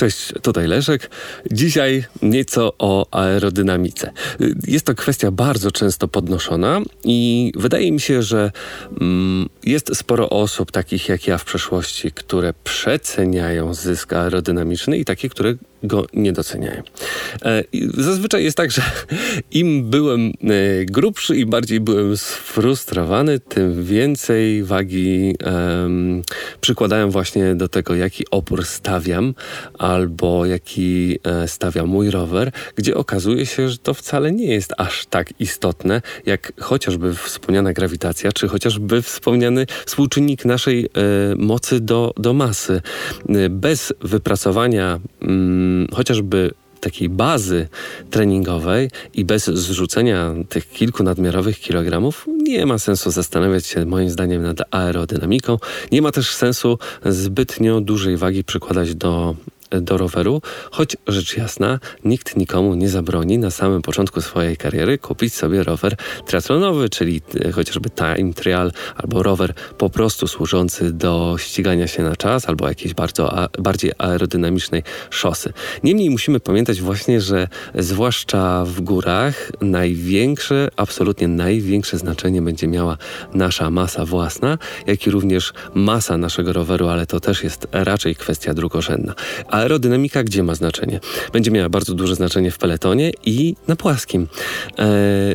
Cześć, tutaj Leszek. Dzisiaj nieco o aerodynamice. Jest to kwestia bardzo często podnoszona i wydaje mi się, że mm, jest sporo osób, takich jak ja w przeszłości, które przeceniają zysk aerodynamiczny i takie, które go nie doceniają. E, zazwyczaj jest tak, że im byłem e, grubszy i bardziej byłem sfrustrowany, tym więcej wagi przykładałem właśnie do tego, jaki opór stawiam albo jaki e, stawia mój rower, gdzie okazuje się, że to wcale nie jest aż tak istotne, jak chociażby wspomniana grawitacja, czy chociażby wspomniany współczynnik naszej mocy do, do masy. Bez wypracowania mm, chociażby takiej bazy treningowej i bez zrzucenia tych kilku nadmiarowych kilogramów nie ma sensu zastanawiać się moim zdaniem nad aerodynamiką. Nie ma też sensu zbytnio dużej wagi przykładać do do roweru, choć rzecz jasna, nikt nikomu nie zabroni na samym początku swojej kariery kupić sobie rower triathlonowy, czyli e, chociażby time trial albo rower po prostu służący do ścigania się na czas albo jakiejś bardzo, a, bardziej aerodynamicznej szosy. Niemniej musimy pamiętać właśnie, że zwłaszcza w górach największe, absolutnie największe znaczenie będzie miała nasza masa własna, jak i również masa naszego roweru, ale to też jest raczej kwestia drugorzędna. A aerodynamika gdzie ma znaczenie? Będzie miała bardzo duże znaczenie w peletonie i na płaskim. E,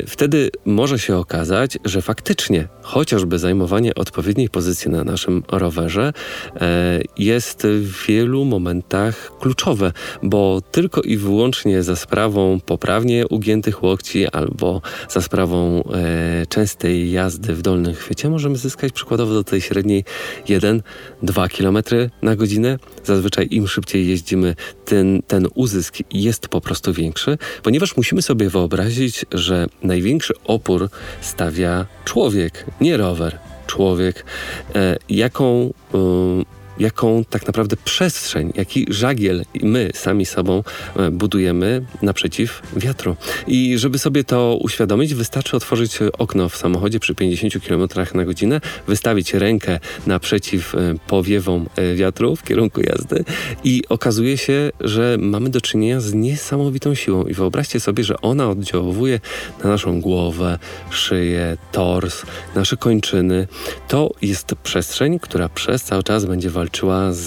wtedy może się okazać, że faktycznie chociażby zajmowanie odpowiedniej pozycji na naszym rowerze e, jest w wielu momentach kluczowe, bo tylko i wyłącznie za sprawą poprawnie ugiętych łokci albo za sprawą e, częstej jazdy w dolnym chwycie możemy zyskać przykładowo do tej średniej 1-2 km na godzinę. Zazwyczaj im szybciej jeździmy, ten, ten uzysk jest po prostu większy, ponieważ musimy sobie wyobrazić, że największy opór stawia człowiek, nie rower. Człowiek, e, jaką e, jaką tak naprawdę przestrzeń, jaki żagiel my sami sobą e, budujemy naprzeciw wiatru. I żeby sobie to uświadomić, wystarczy otworzyć okno w samochodzie przy 50 km na godzinę, wystawić rękę naprzeciw e, powiewom e, wiatru w kierunku jazdy i okazuje się, że mamy do czynienia z niesamowitą siłą. I wyobraźcie sobie, że ona oddziałuje na naszą głowę, szyję, tors, nasze kończyny. To jest przestrzeń, która przez cały czas będzie walczyć walczyła z,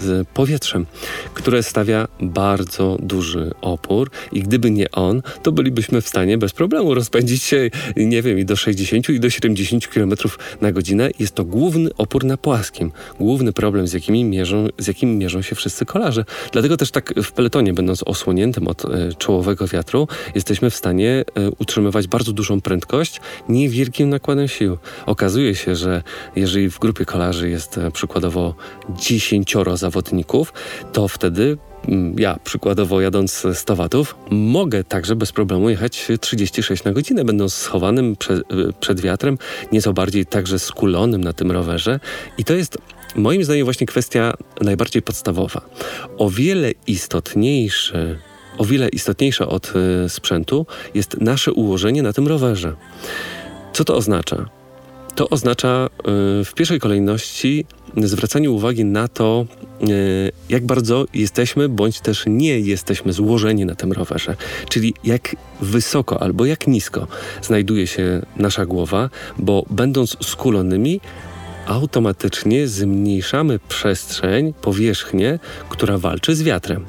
z powietrzem, które stawia bardzo duży opór i gdyby nie on, to bylibyśmy w stanie bez problemu rozpędzić się, nie wiem, i do 60 i do 70 km na godzinę. Jest to główny opór na płaskim. Główny problem, z, jakimi mierzą, z jakim mierzą się wszyscy kolarze. Dlatego też tak w peletonie, będąc osłoniętym od e, czołowego wiatru, jesteśmy w stanie e, utrzymywać bardzo dużą prędkość niewielkim nakładem sił. Okazuje się, że jeżeli w grupie kolarzy jest e, przykładowo dziesięcioro zawodników, to wtedy mm, ja przykładowo jadąc 100 watów, mogę także bez problemu jechać 36 na godzinę, będąc schowanym przed, przed wiatrem, nieco bardziej także skulonym na tym rowerze. I to jest moim zdaniem właśnie kwestia najbardziej podstawowa. O wiele istotniejszy o wiele istotniejsze od y, sprzętu jest nasze ułożenie na tym rowerze. Co to oznacza? To oznacza y, w pierwszej kolejności zwracanie uwagi na to, y, jak bardzo jesteśmy bądź też nie jesteśmy złożeni na tym rowerze, czyli jak wysoko albo jak nisko znajduje się nasza głowa, bo będąc skulonymi, automatycznie zmniejszamy przestrzeń, powierzchnię, która walczy z wiatrem.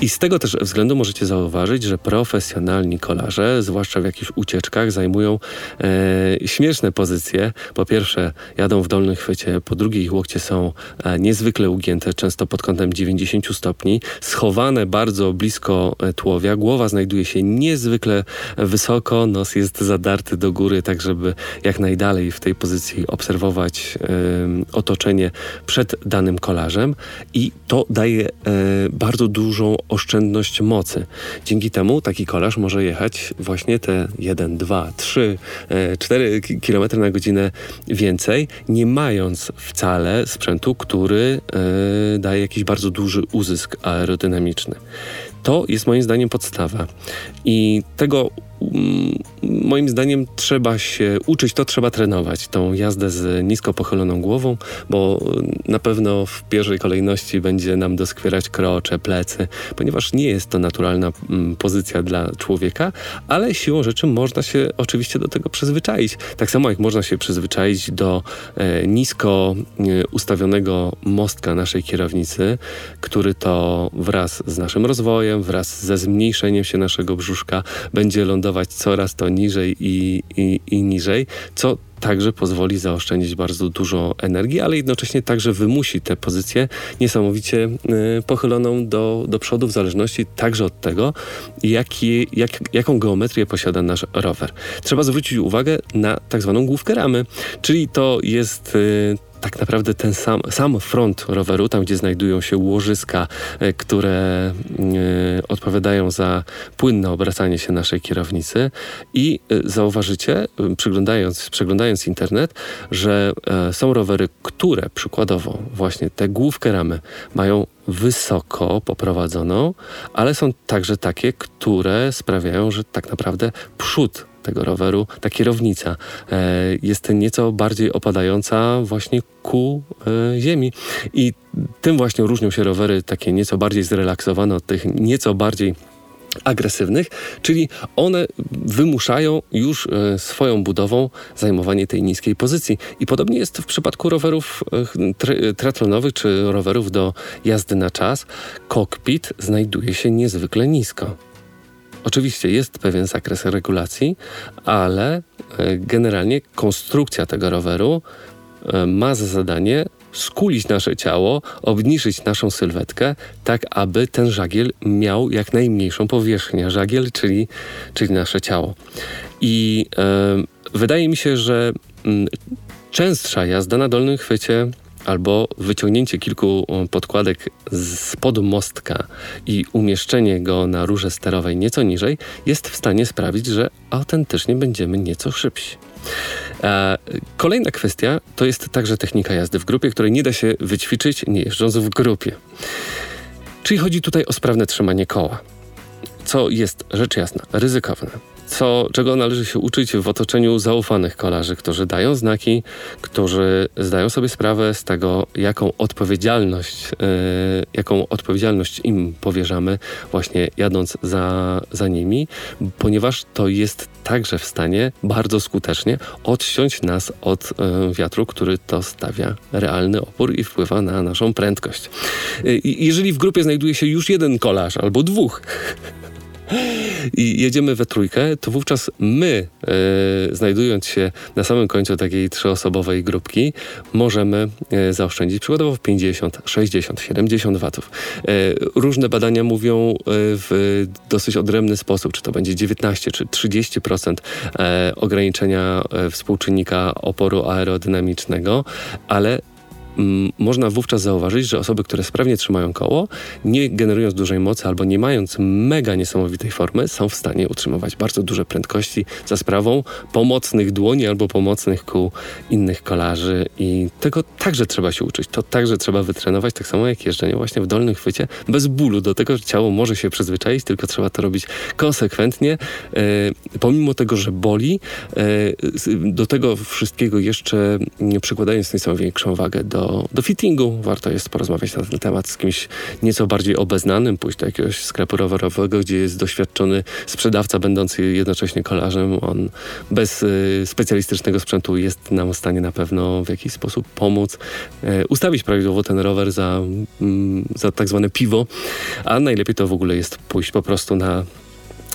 I z tego też względu możecie zauważyć, że profesjonalni kolarze, zwłaszcza w jakichś ucieczkach, zajmują e, śmieszne pozycje. Po pierwsze, jadą w dolnym chwycie, po drugie, ich łokcie są e, niezwykle ugięte, często pod kątem 90 stopni, schowane bardzo blisko e, tułowia. Głowa znajduje się niezwykle wysoko, nos jest zadarty do góry, tak żeby jak najdalej w tej pozycji obserwować e, otoczenie przed danym kolarzem i to daje e, bardzo dużą oszczędność mocy. Dzięki temu taki kolarz może jechać właśnie te 1, 2, 3, 4 km na godzinę więcej, nie mając wcale sprzętu, który e, daje jakiś bardzo duży uzysk aerodynamiczny. To jest moim zdaniem podstawa. I tego moim zdaniem trzeba się uczyć, to trzeba trenować, tą jazdę z nisko pochyloną głową, bo na pewno w pierwszej kolejności będzie nam doskwierać krocze, plecy, ponieważ nie jest to naturalna mm, pozycja dla człowieka, ale siłą rzeczy można się oczywiście do tego przyzwyczaić. Tak samo jak można się przyzwyczaić do e, nisko e, ustawionego mostka naszej kierownicy, który to wraz z naszym rozwojem, wraz ze zmniejszeniem się naszego brzuszka będzie lądować coraz to niżej i, i, i niżej, co także pozwoli zaoszczędzić bardzo dużo energii, ale jednocześnie także wymusi tę pozycję niesamowicie y, pochyloną do, do przodu, w zależności także od tego, jaki, jak, jaką geometrię posiada nasz rower. Trzeba zwrócić uwagę na tak zwaną główkę ramy, czyli to jest y, tak naprawdę ten sam, sam front roweru, tam gdzie znajdują się łożyska, e, które e, odpowiadają za płynne obracanie się naszej kierownicy i e, zauważycie, przeglądając, przeglądając internet, że są rowery, które przykładowo właśnie tę główkę ramy mają wysoko poprowadzoną, ale są także takie, które sprawiają, że tak naprawdę przód tego roweru, ta kierownica e, jest nieco bardziej opadająca właśnie ku e, ziemi. I tym właśnie różnią się rowery takie nieco bardziej zrelaksowane od tych nieco bardziej agresywnych, czyli one wymuszają już e, swoją budową zajmowanie tej niskiej pozycji. I podobnie jest w przypadku rowerów e, triatlonowych czy rowerów do jazdy na czas. Kokpit znajduje się niezwykle nisko. Oczywiście jest pewien zakres regulacji, ale e, generalnie konstrukcja tego roweru ma za zadanie skulić nasze ciało, obniżyć naszą sylwetkę, tak aby ten żagiel miał jak najmniejszą powierzchnię. Żagiel, czyli, czyli nasze ciało. I wydaje mi się, że mm, częstsza jazda na dolnym chwycie albo wyciągnięcie kilku podkładek z mostka i umieszczenie go na rurze sterowej nieco niżej jest w stanie sprawić, że autentycznie będziemy nieco szybsi. Kolejna kwestia to jest także technika jazdy w grupie, której nie da się wyćwiczyć nie jeżdżąc w grupie. Czyli chodzi tutaj o sprawne trzymanie koła, co jest rzecz jasna ryzykowne co, czego należy się uczyć w otoczeniu zaufanych kolarzy, którzy dają znaki, którzy zdają sobie sprawę z tego, jaką odpowiedzialność, yy, jaką odpowiedzialność im powierzamy, właśnie jadąc za, za nimi, ponieważ to jest także w stanie bardzo skutecznie odciąć nas od yy, wiatru, który to stawia realny opór i wpływa na naszą prędkość. Yy, jeżeli w grupie znajduje się już jeden kolarz albo dwóch, i jedziemy we trójkę, to wówczas my, e, znajdując się na samym końcu takiej trzyosobowej grupki, możemy e, zaoszczędzić przykładowo 50, 60, 70 watów. E, różne badania mówią e, w dosyć odrębny sposób, czy to będzie 19 czy 30% e, ograniczenia e, współczynnika oporu aerodynamicznego, ale można wówczas zauważyć, że osoby, które sprawnie trzymają koło, nie generując dużej mocy albo nie mając mega niesamowitej formy, są w stanie utrzymywać bardzo duże prędkości za sprawą pomocnych dłoni albo pomocnych kół innych kolarzy i tego także trzeba się uczyć. To także trzeba wytrenować, tak samo jak jeżdżenie właśnie w dolnym chwycie, bez bólu. Do tego ciało może się przyzwyczaić, tylko trzeba to robić konsekwentnie, e, pomimo tego, że boli. E, do tego wszystkiego jeszcze przykładając nieco większą wagę do do, fittingu. Warto jest porozmawiać na ten temat z kimś nieco bardziej obeznanym, pójść do jakiegoś sklepu rowerowego, gdzie jest doświadczony sprzedawca, będący jednocześnie kolarzem. On bez y, specjalistycznego sprzętu jest nam w stanie na pewno w jakiś sposób pomóc, y, ustawić prawidłowo ten rower za, y, za tak zwane piwo, a najlepiej to w ogóle jest pójść po prostu na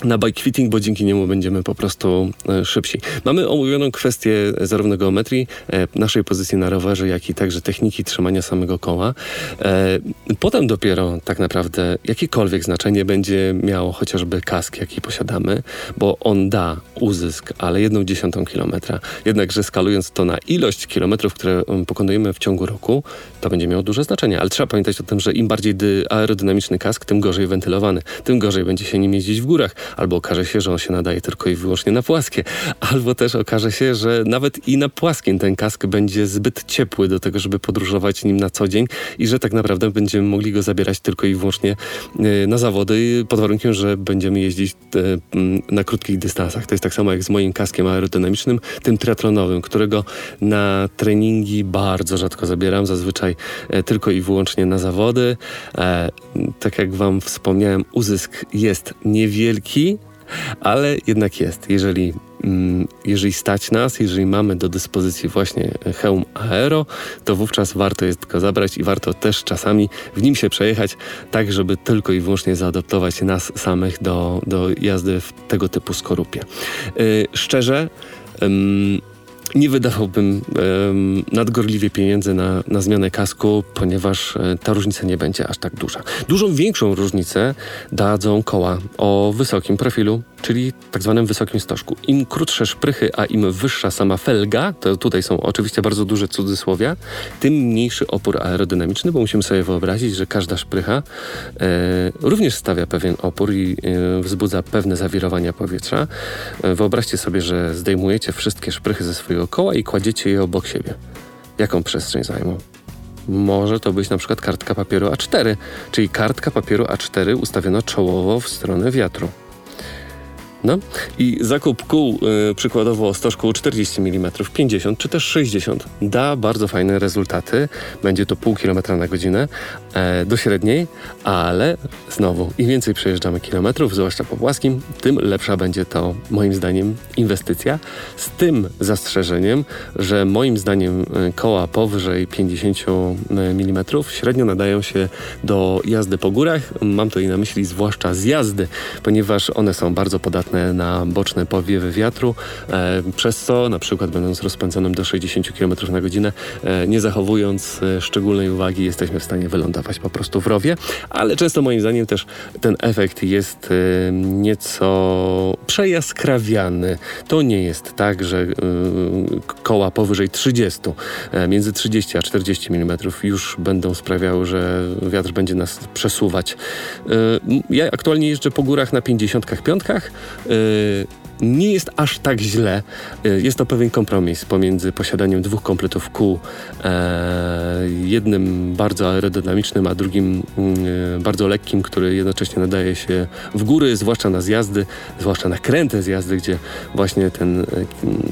na bike fitting, bo dzięki niemu będziemy po prostu e, szybsi. Mamy omówioną kwestię zarówno geometrii e, naszej pozycji na rowerze, jak i także techniki trzymania samego koła. E, potem dopiero tak naprawdę jakiekolwiek znaczenie będzie miał chociażby kask, jaki posiadamy, bo on da uzysk, ale jedną dziesiątą kilometra. Jednakże skalując to na ilość kilometrów, które pokonujemy w ciągu roku, to będzie miało duże znaczenie. Ale trzeba pamiętać o tym, że im bardziej aerodynamiczny kask, tym gorzej wentylowany, tym gorzej będzie się nim jeździć w górach albo okaże się, że on się nadaje tylko i wyłącznie na płaskie, albo też okaże się, że nawet i na płaskim ten kask będzie zbyt ciepły do tego, żeby podróżować nim na co dzień i że tak naprawdę będziemy mogli go zabierać tylko i wyłącznie e, na zawody pod warunkiem, że będziemy jeździć e, na krótkich dystansach. To jest tak samo jak z moim kaskiem aerodynamicznym, tym triatlonowym, którego na treningi bardzo rzadko zabieram, zazwyczaj e, tylko i wyłącznie na zawody. Tak jak wam wspomniałem, uzysk jest niewielki, ale jednak jest. Jeżeli, mm, jeżeli stać nas, jeżeli mamy do dyspozycji właśnie hełm aero, to wówczas warto jest go zabrać i warto też czasami w nim się przejechać, tak żeby tylko i wyłącznie zaadaptować nas samych do, do jazdy w tego typu skorupie. Yy, szczerze, nie wydawałbym nadgorliwie pieniędzy na, na zmianę kasku, ponieważ e, ta różnica nie będzie aż tak duża. Dużą większą różnicę dadzą koła o wysokim profilu, czyli tak zwanym wysokim stożku. Im krótsze szprychy, a im wyższa sama felga, to tutaj są oczywiście bardzo duże cudzysłowia, tym mniejszy opór aerodynamiczny, bo musimy sobie wyobrazić, że każda szprycha e, również stawia pewien opór i e, wzbudza pewne zawirowania powietrza. E, wyobraźcie sobie, że zdejmujecie wszystkie szprychy ze swojego koła i kładziecie je obok siebie. Jaką przestrzeń zajmą? Może to być na przykład kartka papieru A4, czyli kartka papieru A4 ustawiona czołowo w stronę wiatru. No i zakup kół y, przykładowo stożku 40 mm, 50 czy też 60 da bardzo fajne rezultaty. Będzie to pół kilometra na godzinę e, do średniej, ale znowu im więcej przejeżdżamy kilometrów, zwłaszcza po płaskim, tym lepsza będzie to moim zdaniem inwestycja. Z tym zastrzeżeniem, że moim zdaniem y, koła powyżej 50 mm średnio nadają się do jazdy po górach. Mam to i na myśli zwłaszcza z jazdy, ponieważ one są bardzo podatne na boczne powiewy wiatru, e, przez co na przykład będąc rozpędzonym do 60 km na godzinę, e, nie zachowując e, szczególnej uwagi, jesteśmy w stanie wylądować po prostu w rowie, ale często moim zdaniem też ten efekt jest nieco przejaskrawiany. To nie jest tak, że koła powyżej 30, między 30 a 40 mm już będą sprawiały, że wiatr będzie nas przesuwać. Ja aktualnie jeżdżę po górach na 55, Y, nie jest aż tak źle. Y, jest to pewien kompromis pomiędzy posiadaniem dwóch kompletów kół, e, jednym bardzo aerodynamicznym, a drugim y, bardzo lekkim, który jednocześnie nadaje się w góry, zwłaszcza na zjazdy, zwłaszcza na kręte zjazdy, gdzie właśnie ten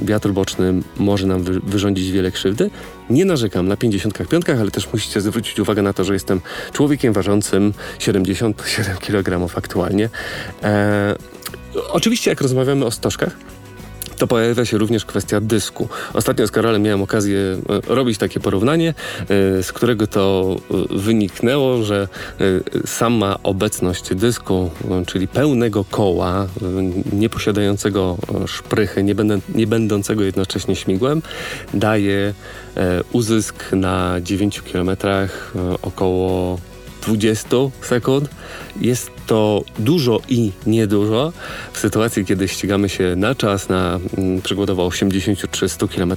wiatr boczny może nam wyrządzić wiele krzywdy. Nie narzekam na 55, ale też musicie zwrócić uwagę na to, że jestem człowiekiem ważącym 77 kg aktualnie. Oczywiście, jak rozmawiamy o stożkach, to pojawia się również kwestia dysku. Ostatnio z Karolem miałem okazję e, robić takie porównanie, e, z którego to e, wyniknęło, że sama obecność dysku, czyli pełnego koła, nie posiadającego szprychy, nie, będę, nie będącego jednocześnie śmigłem, daje uzysk na 9 km około 20 sekund. Jest to dużo i niedużo w sytuacji, kiedy ścigamy się na czas na mm, przykładowo 80 czy 100 km,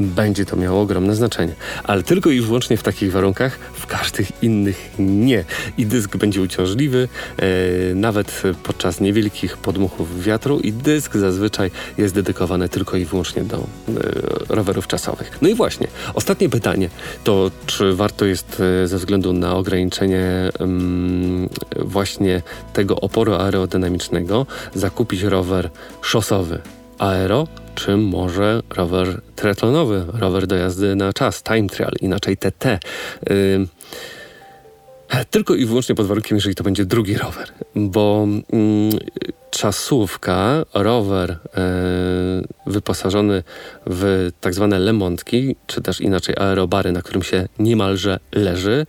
będzie to miało ogromne znaczenie. Ale tylko i wyłącznie w takich warunkach, w każdych innych nie. I dysk będzie uciążliwy, e, nawet podczas niewielkich podmuchów wiatru i dysk zazwyczaj jest dedykowany tylko i wyłącznie do e, rowerów czasowych. No i właśnie, ostatnie pytanie to, czy warto jest e, ze względu na ograniczenie mm, właśnie tego oporu aerodynamicznego zakupić rower szosowy aero, czy może rower triatlonowy, rower do jazdy na czas, time trial, inaczej TT. Tylko i wyłącznie pod warunkiem, jeżeli to będzie drugi rower, bo mm, czasówka, rower e, wyposażony w tak zwane lemontki, czy też inaczej aerobary, na którym się niemalże leży,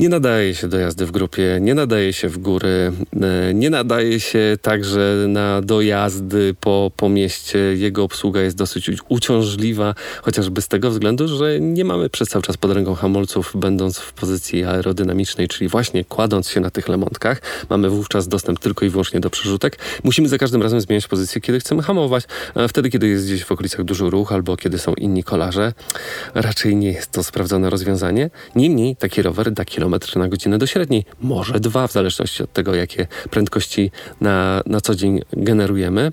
nie nadaje się do jazdy w grupie, nie nadaje się w góry, e, nie nadaje się także na dojazdy po, po mieście. Jego obsługa jest dosyć uciążliwa, chociażby z tego względu, że nie mamy przez cały czas pod ręką hamulców, będąc w pozycji aerodynamicznej, czyli właśnie kładąc się na tych lemontkach. Mamy wówczas dostęp tylko i wyłącznie do przerzutek. Musimy za każdym razem zmieniać pozycję, kiedy chcemy hamować. Wtedy, kiedy jest gdzieś w okolicach duży ruch albo kiedy są inni kolarze, raczej nie jest to sprawdzone rozwiązanie. Niemniej taki rower da kilometr km na godzinę do średniej, może 2 w zależności od tego, jakie prędkości na, na co dzień generujemy.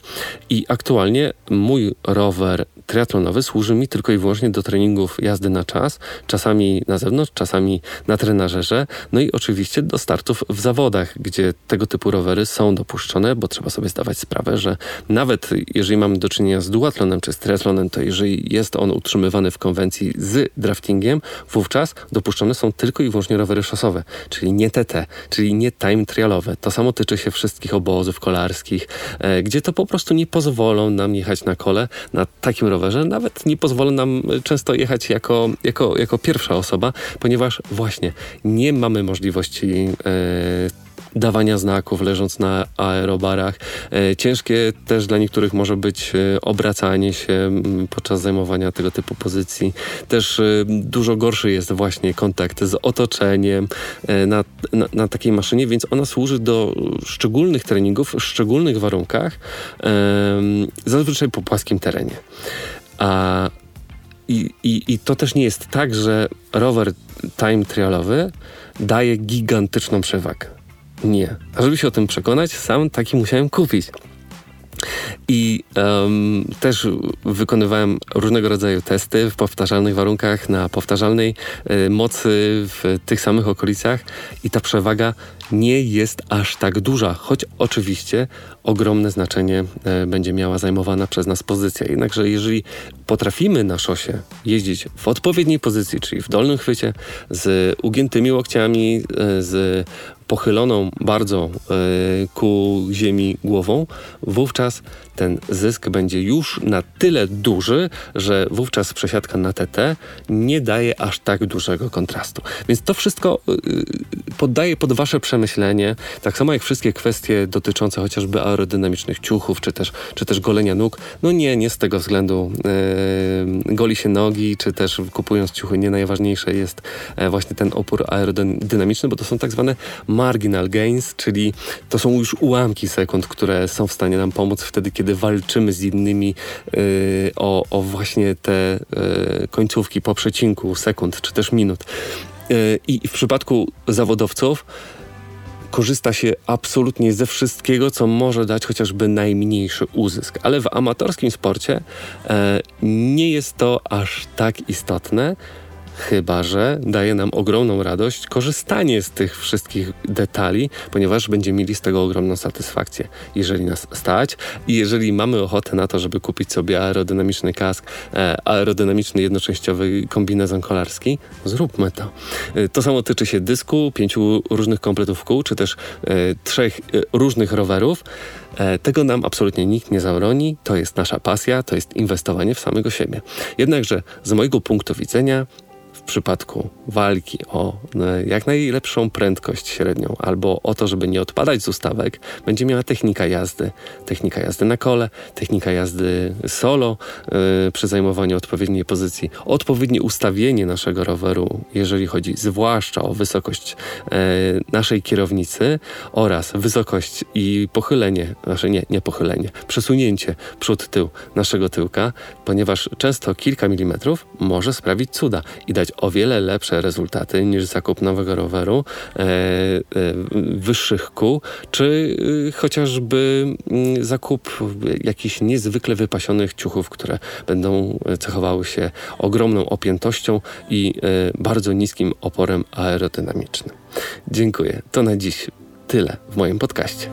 I aktualnie mój rower triatlonowy służy mi tylko i wyłącznie do treningów jazdy na czas, czasami na zewnątrz, czasami na trenażerze, no i oczywiście do startów w zawodach, gdzie tego typu rowery są dopuszczone, bo trzeba sobie zdawać sprawę, że nawet jeżeli mamy do czynienia z duatlonem czy z triatlonem, to jeżeli jest on utrzymywany w konwencji z draftingiem, wówczas dopuszczone są tylko i wyłącznie rowery szosowe, czyli nie TT, czyli nie time trialowe. To samo tyczy się wszystkich obozów kolarskich, e, gdzie to po prostu nie pozwolą nam jechać na kole na takim rowerze, nawet nie pozwolą nam często jechać jako, jako, jako pierwsza osoba, ponieważ właśnie nie mamy możliwości e, dawania znaków, leżąc na aerobarach. E, ciężkie też dla niektórych może być e, obracanie się podczas zajmowania tego typu pozycji. Też e, dużo gorszy jest właśnie kontakt z otoczeniem na, na, na takiej maszynie, więc ona służy do szczególnych treningów w szczególnych warunkach, zazwyczaj po płaskim terenie. A i, i, I to też nie jest tak, że rower time trialowy daje gigantyczną przewagę. Nie. A żeby się o tym przekonać, sam taki musiałem kupić. I um, też wykonywałem różnego rodzaju testy w powtarzalnych warunkach, na powtarzalnej y, mocy w tych samych okolicach i ta przewaga nie jest aż tak duża, choć oczywiście ogromne znaczenie y, będzie miała zajmowana przez nas pozycja. Jednakże jeżeli potrafimy na szosie jeździć w odpowiedniej pozycji, czyli w dolnym chwycie, z ugiętymi łokciami, y, z pochyloną bardzo y, ku ziemi głową, wówczas ten zysk będzie już na tyle duży, że wówczas przesiadka na TT nie daje aż tak dużego kontrastu. Więc to wszystko y, poddaję pod Wasze przemyślenie, tak samo jak wszystkie kwestie dotyczące chociażby aerodynamicznych ciuchów, czy też, czy też golenia nóg. No nie, nie z tego względu yy, goli się nogi, czy też kupując ciuchy nie najważniejsze jest e, właśnie ten opór aerodynamiczny, bo to są tak zwane marginal gains, czyli to są już ułamki sekund, które są w stanie nam pomóc wtedy, kiedy walczymy z innymi yy, o, o właśnie te yy, końcówki po przecinku sekund, czy też minut. E, I w przypadku zawodowców korzysta się absolutnie ze wszystkiego, co może dać chociażby najmniejszy uzysk. Ale w amatorskim sporcie e, nie jest to aż tak istotne, Chyba, że daje nam ogromną radość korzystanie z tych wszystkich detali, ponieważ będziemy mieli z tego ogromną satysfakcję. Jeżeli nas stać i jeżeli mamy ochotę na to, żeby kupić sobie aerodynamiczny kask, e, aerodynamiczny jednoczęściowy kombinezon kolarski, zróbmy to. E, to samo tyczy się dysku, pięciu różnych kompletów kół, czy też e, trzech różnych rowerów. Tego nam absolutnie nikt nie zabroni. To jest nasza pasja, to jest inwestowanie w samego siebie. Jednakże z mojego punktu widzenia przypadku walki o e, jak najlepszą prędkość średnią albo o to, żeby nie odpadać z ustawek, będzie miała technika jazdy. Technika jazdy na kole, technika jazdy solo yy, przy zajmowaniu odpowiedniej pozycji, odpowiednie ustawienie naszego roweru, jeżeli chodzi zwłaszcza o wysokość yy, naszej kierownicy oraz wysokość i pochylenie, znaczy nie, nie pochylenie, przesunięcie przód-tył naszego tyłka, ponieważ często kilka milimetrów może sprawić cuda i dać o wiele lepsze rezultaty niż zakup nowego roweru, e, e, wyższych kół, czy e, chociażby mm, zakup jakichś niezwykle wypasionych ciuchów, które będą cechowały się ogromną opiętością i e, bardzo niskim oporem aerodynamicznym. Dziękuję. To na dziś tyle w moim podcaście.